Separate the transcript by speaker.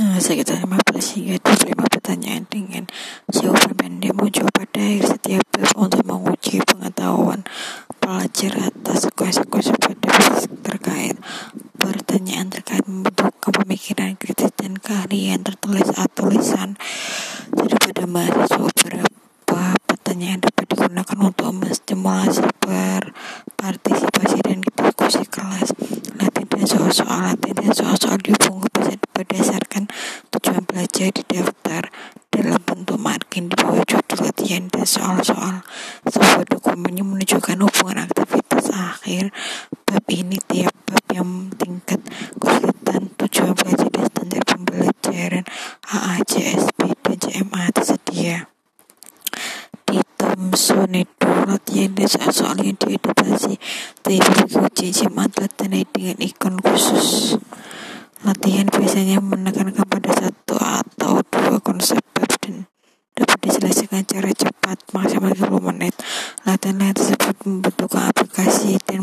Speaker 1: sekitar 15 hingga 25 pertanyaan dengan jawaban pendek muncul pada akhir setiap bab untuk menguji pengetahuan pelajar atas konsekuensi pada terkait. Pertanyaan terkait membentukkan pemikiran kritis dan keahlian tertulis atau tulisan. Jadi pada mahasiswa beberapa pertanyaan dapat digunakan untuk menstimulasi berpartisipasi dan diskusi kelas. Latihan soal-soal latihan dan soal-soal dihubungkan berdasarkan tujuan belajar di daftar dalam bentuk margin di bawah judul latihan dan soal-soal sebuah dokumen yang menunjukkan hubungan aktivitas akhir bab ini. Tiap bab yang tingkat kesulitan tujuan belajar dan standar pembelajaran AACSB dan CMA tersedia. Di Thomson itu latihan dan soal-soal yang dieditasi dari uji CMA telah dengan ikon khusus. Latihan biasanya menekankan pada satu atau dua konsep bab dan dapat diselesaikan secara cepat maksimal 30 menit. Latihan-latihan tersebut membutuhkan aplikasi dan